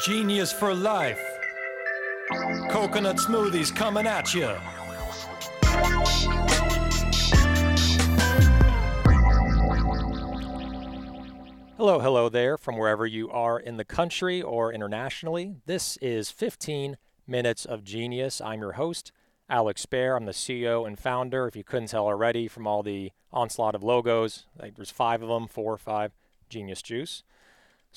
Genius for life. Coconut smoothies coming at you. Hello, hello there from wherever you are in the country or internationally. This is 15 Minutes of Genius. I'm your host, Alex Spare. I'm the CEO and founder, if you couldn't tell already from all the onslaught of logos. Like there's five of them, four or five, Genius Juice.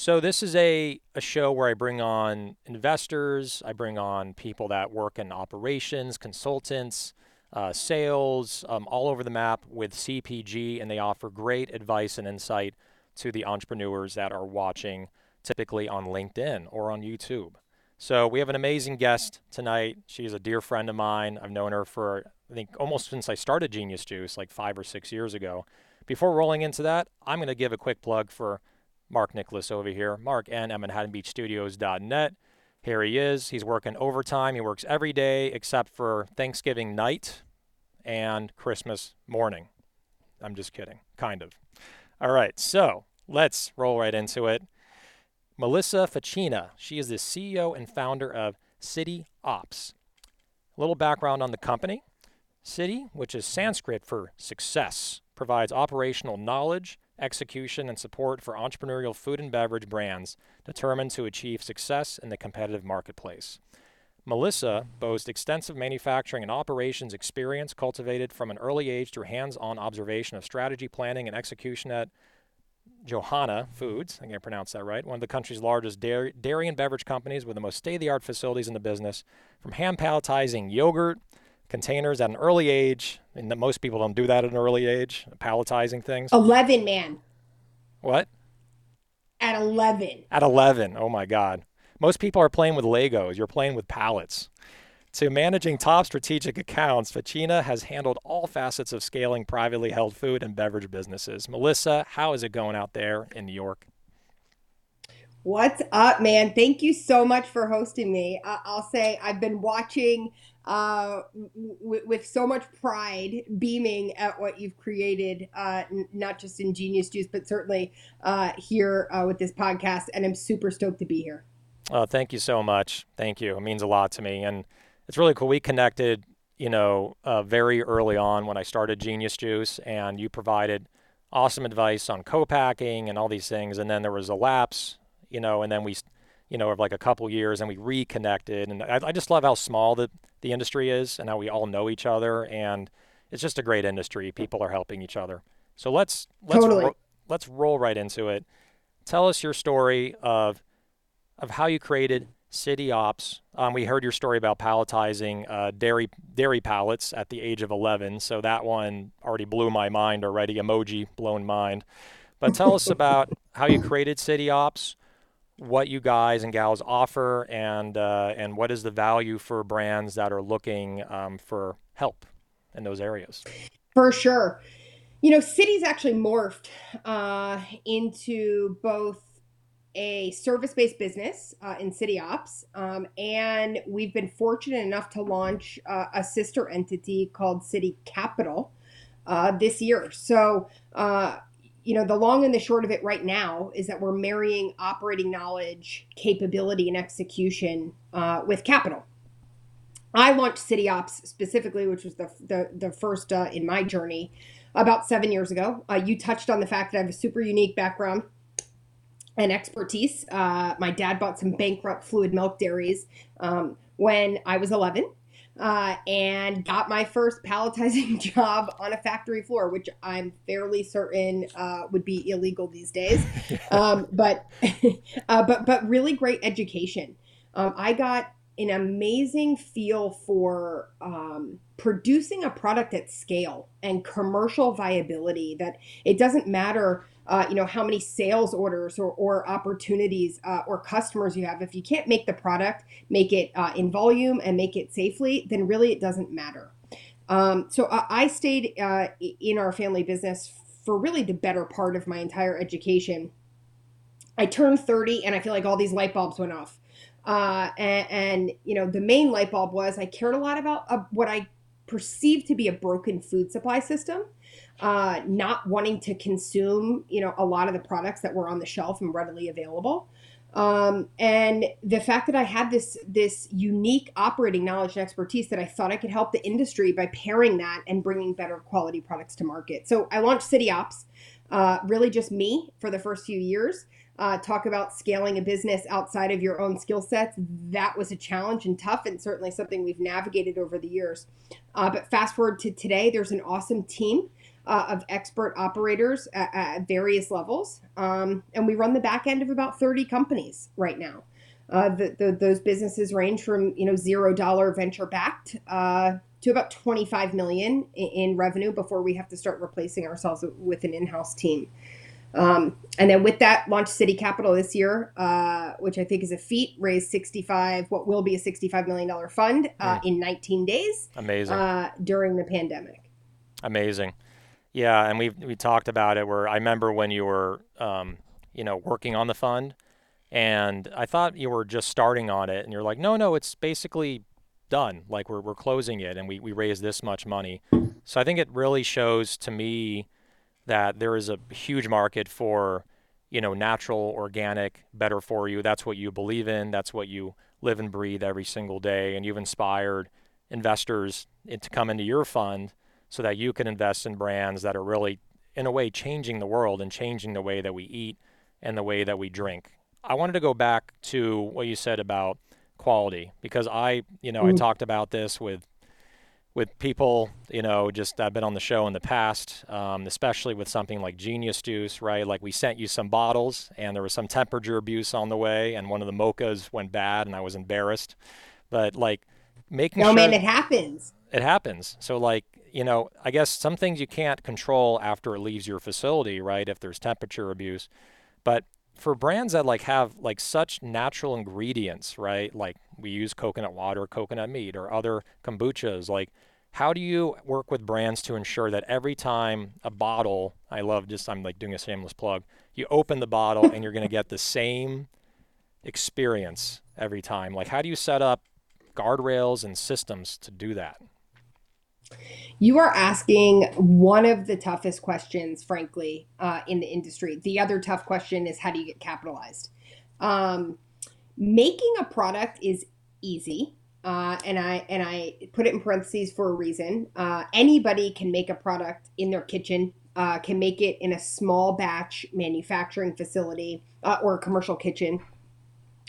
So this is a, a show where I bring on investors, I bring on people that work in operations, consultants, uh, sales, um, all over the map with CPG, and they offer great advice and insight to the entrepreneurs that are watching, typically on LinkedIn or on YouTube. So we have an amazing guest tonight. She's a dear friend of mine. I've known her for I think almost since I started Genius Juice, like five or six years ago. Before rolling into that, I'm going to give a quick plug for Mark Nicholas over here. Mark N and Studios.net. Here he is. He's working overtime. He works every day except for Thanksgiving night and Christmas morning. I'm just kidding, kind of. All right, so let's roll right into it. Melissa Facchina. She is the CEO and founder of Siddhi Ops. A little background on the company. Siddhi, which is Sanskrit for success, provides operational knowledge, execution, and support for entrepreneurial food and beverage brands determined to achieve success in the competitive marketplace. Melissa boasts extensive manufacturing and operations experience cultivated from an early age through hands on observation of strategy planning and execution at Johanna Foods, I think I pronounced that right, one of the country's largest dairy, dairy and beverage companies with the most state of the art facilities in the business, from hand palletizing yogurt containers at an early age, and that most people don't do that at an early age, palletizing things. 11, man. What? At 11. At 11. Oh my God. Most people are playing with Legos. You're playing with pallets. To managing top strategic accounts, Facchina has handled all facets of scaling privately held food and beverage businesses. Melissa, how is it going out there in New York? What's up, man? Thank you so much for hosting me. Uh, I'll say I've been watching uh, w- with so much pride, beaming at what you've created, uh, n- not just in Genius Juice, but certainly uh, here uh, with this podcast. And I'm super stoked to be here. Oh, thank you so much. Thank you. It means a lot to me. And it's really cool. We connected, you know, uh, very early on when I started Genius Juice, and you provided awesome advice on co-packing and all these things. And then there was a lapse, you know, and then we, you know, of like a couple years, and we reconnected. And I, I just love how small the the industry is, and how we all know each other, and it's just a great industry. People are helping each other. So let's let's totally. ro- let's roll right into it. Tell us your story of of how you created Siddhi Ops. Um, we heard your story about palletizing uh, dairy dairy pallets at the age of 11, so that one already blew my mind already. Emoji blown mind. But tell us about how you created Siddhi Ops, what you guys and gals offer, and uh, and what is the value for brands that are looking um, for help in those areas. For sure. You know, Siddhi's actually morphed uh, into both a service based business uh, in Siddhi Ops. Um, and we've been fortunate enough to launch uh, a sister entity called Siddhi Capital uh, this year. So, uh, you know, the long and the short of it right now is that we're marrying operating knowledge, capability, and execution uh, with capital. I launched Siddhi Ops specifically, which was the, the, the first uh, in my journey about seven years ago. you touched on the fact that I have a super unique background and expertise. Uh, my dad bought some bankrupt fluid milk dairies um, when I was 11. Uh, and got my first palletizing job on a factory floor, which I'm fairly certain uh, would be illegal these days. Um, but, uh, but, but really great education. Um, I got an amazing feel for um, producing a product at scale and commercial viability. That it doesn't matter uh, you know how many sales orders or, or opportunities uh, or customers you have. If you can't make the product make it uh, in volume and make it safely then really it doesn't matter. Um, so i stayed uh, in our family business for really the better part of my entire education. I turned 30 and i feel like all these light bulbs went off. Uh, and, and, you know the main light bulb was i cared a lot about uh, what i perceived to be a broken food supply system uh, not wanting to consume, you know, a lot of the products that were on the shelf and readily available. Um, and the fact that I had this this unique operating knowledge and expertise that I thought I could help the industry by pairing that and bringing better quality products to market. So I launched Siddhi Ops, uh, really just me for the first few years. Uh, talk about scaling a business outside of your own skill sets. That was a challenge and tough, and certainly something we've navigated over the years. Uh, but fast forward to today, there's an awesome team uh, of expert operators at, at various levels. Um, and we run the back end of about 30 companies right now. Uh, the, the, those businesses range from you know zero dollar venture backed uh, to about 25 million in, in, revenue before we have to start replacing ourselves with an in-house team. Um, and then with that, launched Siddhi Capital this year, uh, which I think is a feat. Raised 65, what will be a 65 million dollar fund uh, mm. in 19 days. Amazing. Uh, during the pandemic. Amazing. Yeah, and we we talked about it. Where I remember when you were, um, you know, working on the fund, and I thought you were just starting on it, and you're like, no, no, it's basically done. Like we're we're closing it, and we we raised this much money. So I think it really shows to me that there is a huge market for, you know, natural, organic, better for you. That's what you believe in. That's what you live and breathe every single day, and you've inspired investors to come into your fund so that you can invest in brands that are really, in a way, changing the world and changing the way that we eat and the way that we drink. I wanted to go back to what you said about quality because I, you know, mm. I talked about this with with people, you know, just I've been on the show in the past, um, especially with something like Genius Juice, right? Like we sent you some bottles and there was some temperature abuse on the way, and one of the mochas went bad, and I was embarrassed. But like making no sure, man, it happens. It happens. So like you know, I guess some things you can't control after it leaves your facility, right? If there's temperature abuse. But for brands that like have like such natural ingredients, right? Like we use coconut water, coconut meat, or other kombuchas, like how do you work with brands to ensure that every time a bottle, I love just I'm like doing a shameless plug, you open the bottle and you're going to get the same experience every time. Like how do you set up guardrails and systems to do that? You are asking one of the toughest questions, frankly, uh, in the industry. The other tough question is how do you get capitalized? Um, making a product is easy. Uh, and I and I put it in parentheses for a reason. Uh, anybody can make a product in their kitchen, uh, can make it in a small batch manufacturing facility uh, or a commercial kitchen.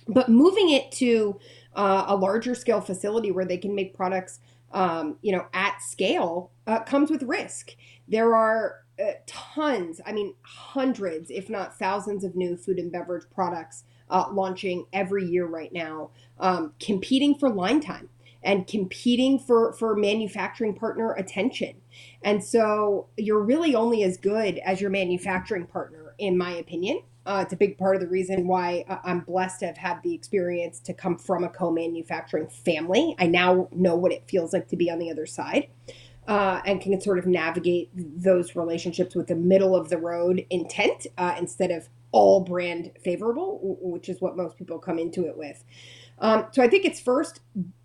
But moving it to uh, a larger scale facility where they can make products um, you know, at scale uh, comes with risk. There are uh, tons, I mean, hundreds, if not thousands, of new food and beverage products uh, launching every year right now, um, competing for line time and competing for for manufacturing partner attention. And so you're really only as good as your manufacturing partner, in my opinion. Uh, it's a big part of the reason why uh, I'm blessed to have had the experience to come from a co manufacturing family. I now know what it feels like to be on the other side uh, and can sort of navigate those relationships with the middle of the road intent uh, instead of all brand favorable, which is what most people come into it with. Um, so I think it's first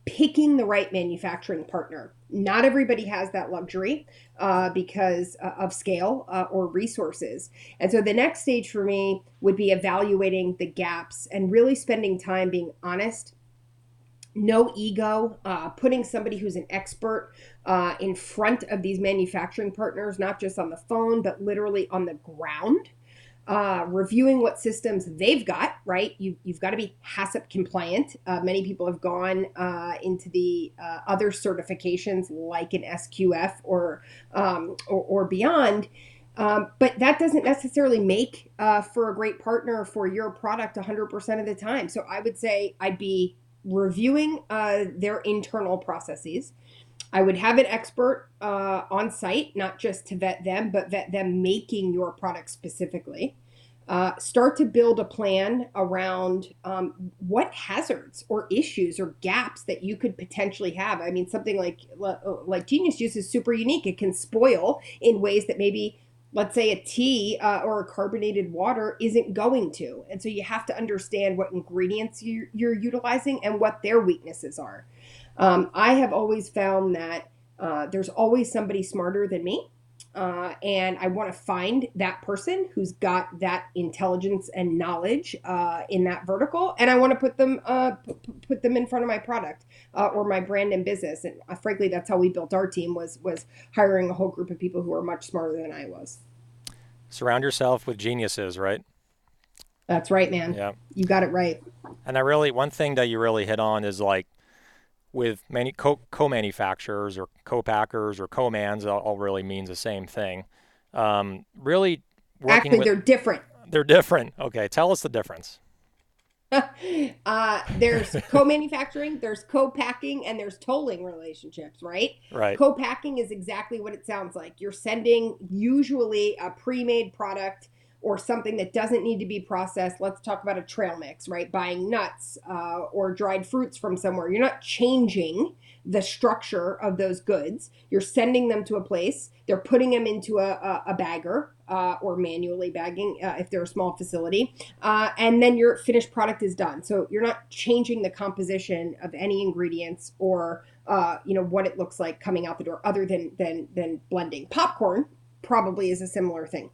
picking the right manufacturing partner. Not everybody has that luxury uh, because uh, of scale uh, or resources. And so the next stage for me would be evaluating the gaps and really spending time being honest. No ego, uh, putting somebody who's an expert uh, in front of these manufacturing partners, not just on the phone, but literally on the ground uh, reviewing what systems they've got, right? You, you've got to be HACCP compliant. Uh, many people have gone uh, into the uh, other certifications like an SQF or, um, or, or, beyond. Um, but that doesn't necessarily make uh, for a great partner for your product 100% of the time. So I would say I'd be reviewing uh, their internal processes I would have an expert uh, on site, not just to vet them, but vet them making your product specifically. Uh, start to build a plan around um, what hazards or issues or gaps that you could potentially have. I mean, something like like Genius Juice is super unique. It can spoil in ways that maybe, let's say, a tea uh, or a carbonated water isn't going to. And so you have to understand what ingredients you, you're utilizing and what their weaknesses are. Um, I have always found that uh, there's always somebody smarter than me Uh, and I want to find that person who's got that intelligence and knowledge uh, in that vertical, and I want to put them uh, p- put them in front of my product uh, or my brand and business. And uh, frankly, that's how we built our team was was hiring a whole group of people who are much smarter than I was. Surround yourself with geniuses, right? That's right, man. Yeah. You got it right. And I really, one thing that you really hit on is like with many co- co-manufacturers or co-packers or co-mans, all, all really means the same thing. Um, really working Actually, with, they're different. they're different. Okay, tell us the difference. uh, there's co-manufacturing, there's co-packing, and there's tolling relationships, right? Right. Co-packing is exactly what it sounds like. You're sending usually a pre-made product or something that doesn't need to be processed. Let's talk about a trail mix, right? Buying nuts uh, or dried fruits from somewhere. You're not changing the structure of those goods. You're sending them to a place. They're putting them into a, a, a bagger uh, or manually bagging uh, if they're a small facility. Uh, and then your finished product is done. So you're not changing the composition of any ingredients or uh, you know what it looks like coming out the door, other than than than blending. Popcorn probably is a similar thing.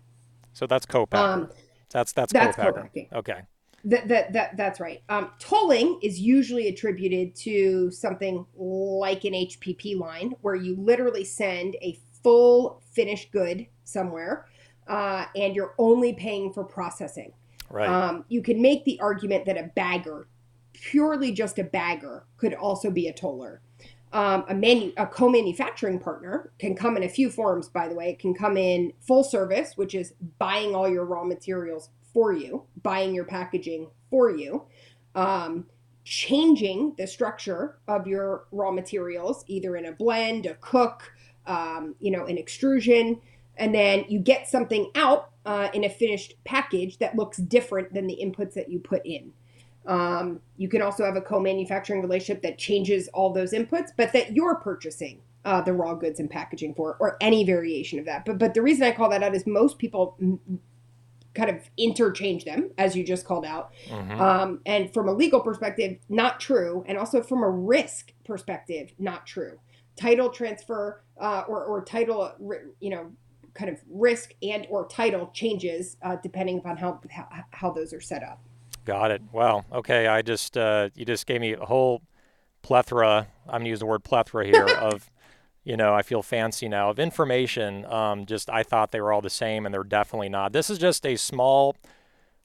So that's co-packer. Um, that's that's, that's co-packer. co-packing. Okay. That, that, that that's right. Um, tolling is usually attributed to something like an HPP line, where you literally send a full finished good somewhere, uh, and you're only paying for processing. Right. Um, you can make the argument that a bagger, purely just a bagger, could also be a toller. Um, a manu- a co-manufacturing partner can come in a few forms. By the way, it can come in full service, which is buying all your raw materials for you, buying your packaging for you, um, changing the structure of your raw materials, either in a blend, a cook, um, you know, an extrusion, and then you get something out uh, in a finished package that looks different than the inputs that you put in. Um, you can also have a co-manufacturing relationship that changes all those inputs, but that you're purchasing uh, the raw goods and packaging for, or any variation of that. But but the reason I call that out is most people mm, kind of interchange them, as you just called out. Mhm. Um, and from a legal perspective, not true, and also from a risk perspective, not true. Title transfer uh, or or title, you know, kind of risk and or title changes uh, depending upon how, how how those are set up. Got it. Well, okay. I just uh, you just gave me a whole plethora. I'm gonna use the word plethora here of, you know, I feel fancy now of information. Um, just I thought they were all the same, and they're definitely not. This is just a small,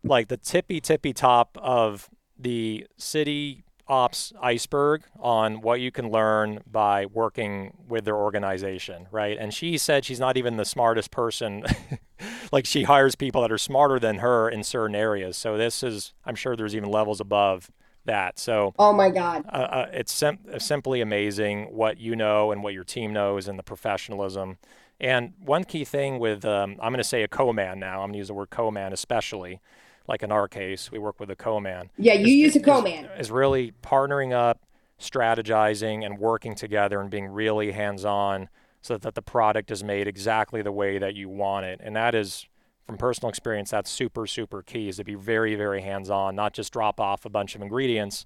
like the tippy tippy top of the Siddhi ops iceberg on what you can learn by working with their organization, right? And she said she's not even the smartest person. like she hires people that are smarter than her in certain areas. So this is, I'm sure there's even levels above that. So Oh my God! uh, uh, it's sim- simply amazing what you know and what your team knows and the professionalism. And one key thing with, um, I'm going to say a co-man now. I'm going to use the word co-man especially. Like in our case, we work with a co-man Yeah, you is- use a co-man. is really partnering up, strategizing, and working together and being really hands-on so that the product is made exactly the way that you want it. And that is, from personal experience, that's super, super key is to be very, very hands-on, not just drop off a bunch of ingredients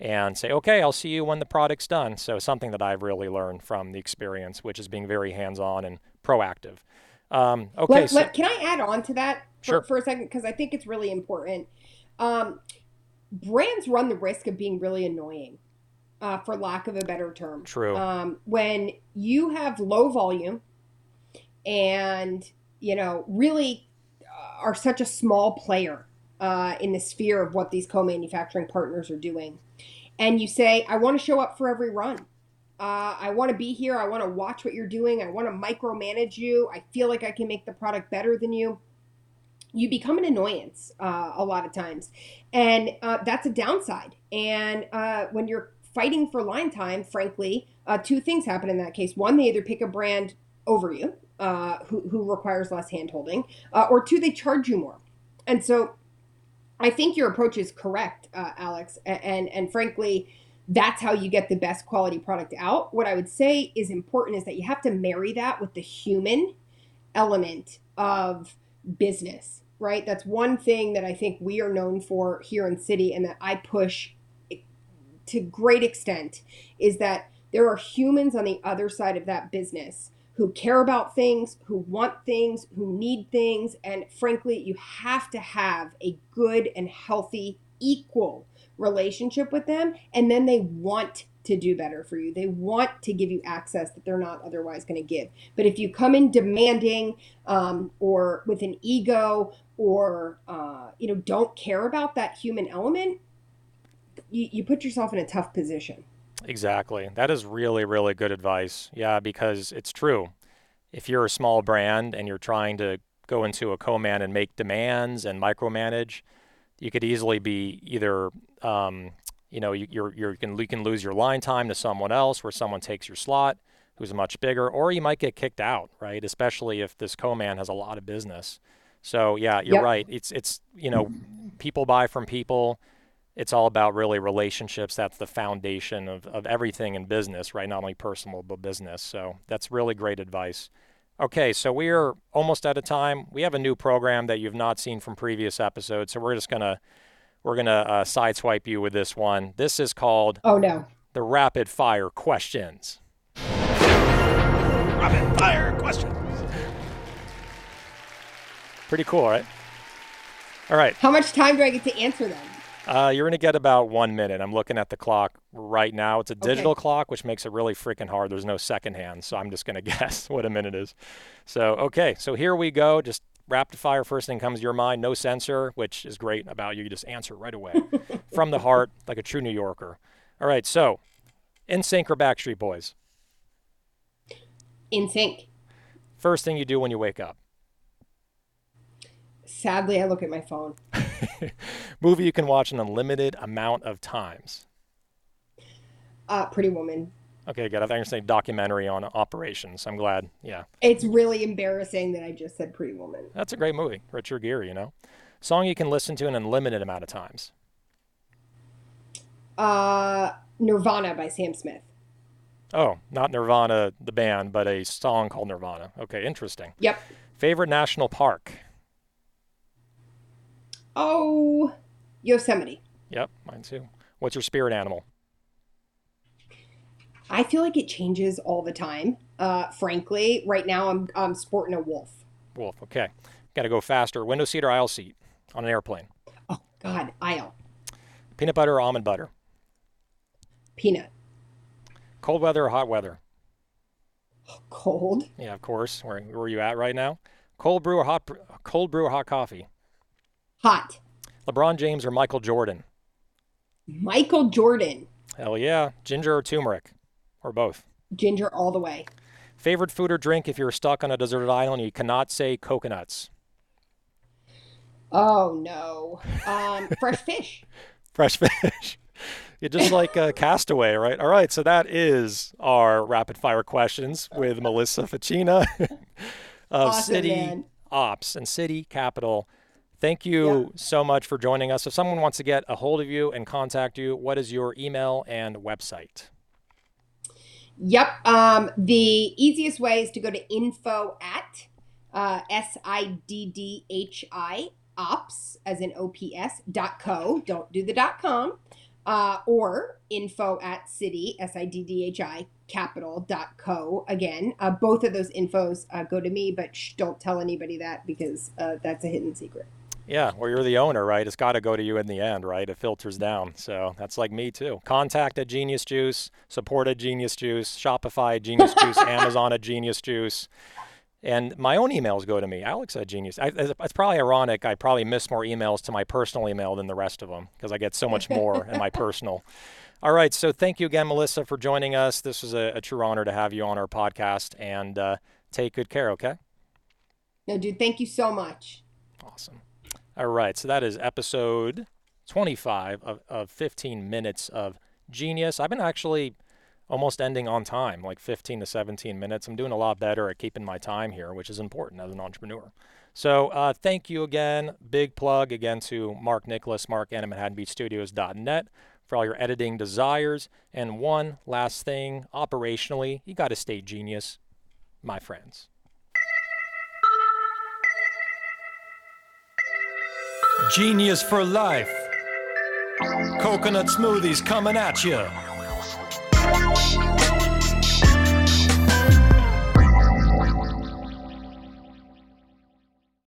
and say, okay, I'll see you when the product's done. So something that I've really learned from the experience, which is being very hands-on and proactive. Um, okay, Let, so let- can I add on to that for, Sure. for a second? Because I think it's really important. Um, brands run the risk of being really annoying, uh, for lack of a better term. True. Um, when you have low volume and, you know, really uh, are such a small player uh, in the sphere of what these co manufacturing partners are doing, and you say, I want to show up for every run. Uh, I want to be here. I want to watch what you're doing. I want to micromanage you. I feel like I can make the product better than you. You become an annoyance uh, a lot of times. And uh, that's a downside. And uh, when you're fighting for line time, frankly, uh, two things happen in that case. One, they either pick a brand over you, uh, who, who requires less handholding, uh, or two, they charge you more. And so I think your approach is correct, Alex. And, and frankly, that's how you get the best quality product out. What I would say is important is that you have to marry that with the human element of business, right? That's one thing that I think we are known for here in Siddhi and that I push to great extent is that there are humans on the other side of that business who care about things, who want things, who need things. And frankly, you have to have a good and healthy, equal relationship with them. And then they want to do better for you. They want to give you access that they're not otherwise going to give. But if you come in demanding um, or with an ego or uh, you know don't care about that human element, you, you put yourself in a tough position. Exactly. That is really, really good advice. Yeah, because it's true. If you're a small brand and you're trying to go into a co-man and make demands and micromanage, you could easily be either, um, you know, you, you're, you're, you, can, you can lose your line time to someone else where someone takes your slot who's much bigger, or you might get kicked out, right? Especially if this co-man has a lot of business. So yeah, you're yep. right. It's, it's, you know, people buy from people it's all about really relationships. That's the foundation of, of everything in business, right? Not only personal, but business. So that's really great advice. Okay, so we are almost out of time. We have a new program that you've not seen from previous episodes, so we're just gonna we're gonna uh, sideswipe you with this one. This is called Oh no, the rapid fire questions. Rapid fire questions. Pretty cool, right? All right. How much time do I get to answer them? Uh, you're going to get about one minute. I'm looking at the clock right now. It's a digital okay. clock, which makes it really freaking hard. There's no second hand, so I'm just going to guess what a minute is. So, okay, so here we go. Just rapid fire. First thing comes to your mind. No censor, which is great about you. You just answer right away from the heart, like a true New Yorker. All right, so NSYNC or Backstreet Boys? NSYNC. First thing you do when you wake up? Sadly, I look at my phone. Movie you can watch an unlimited amount of times. Uh, Pretty Woman. Okay, good. I you were saying documentary on operations. I'm glad. Yeah. It's really embarrassing that I just said Pretty Woman. That's a great movie. Richard Gere, you know. Song you can listen to an unlimited amount of times. Uh, Nirvana by Sam Smith. Oh, not Nirvana the band, but a song called Nirvana. Okay, interesting. Yep. Favorite national park? Oh, Yosemite. Yep, mine too. What's your spirit animal? I feel like it changes all the time. Uh, frankly, right now I'm I'm sporting a wolf. Wolf. Okay. Got to go faster. Window seat or aisle seat on an airplane? Oh God, aisle. Peanut butter or almond butter? Peanut. Cold weather or hot weather? Cold. Yeah, of course. Where, where are you at right now? Cold brew or hot cold brew or hot coffee? Hot. LeBron James or Michael Jordan? Michael Jordan. Hell yeah. Ginger or turmeric? Or both? Ginger all the way. Favorite food or drink if you're stuck on a deserted island and you cannot say coconuts? Oh, no. Um, fresh fish. fresh fish. You're just like a castaway, right? All right, so that is our rapid fire questions with Melissa Facchina of awesome, Siddhi man. Ops and Siddhi Capital Thank you yeah. so much for joining us. If someone wants to get a hold of you and contact you, what is your email and website? Yep. Um, the easiest way is to go to info at uh, S I D D H I ops as in OPS dot co. Don't do the dot com. Uh, or info at Siddhi S I D D H I capital dot co. Again, uh, both of those infos uh, go to me, but shh, don't tell anybody that because uh, that's a hidden secret. Yeah, well, you're the owner, right? It's got to go to you in the end, right? It filters down. So that's like me too. Contact at Genius Juice, support at Genius Juice, Shopify at Genius Juice, Amazon at Genius Juice. And my own emails go to me, Alex at Genius. I, it's probably ironic. I probably miss more emails to my personal email than the rest of them because I get so much more in my personal. All right. So thank you again, Melissa, for joining us. This was a, a true honor to have you on our podcast. And uh, take good care, okay? No, dude, thank you so much. Awesome. All right, so that is episode 25 of, of 15 minutes of genius. I've been actually almost ending on time, like 15 to 17 minutes. I'm doing a lot better at keeping my time here, which is important as an entrepreneur. So uh, thank you again. Big plug again to Mark Nicholas, Mark at ManhattanBeachStudios.net for all your editing desires. And one last thing, operationally, you got to stay genius, my friends. Genius for life. Coconut smoothies coming at you.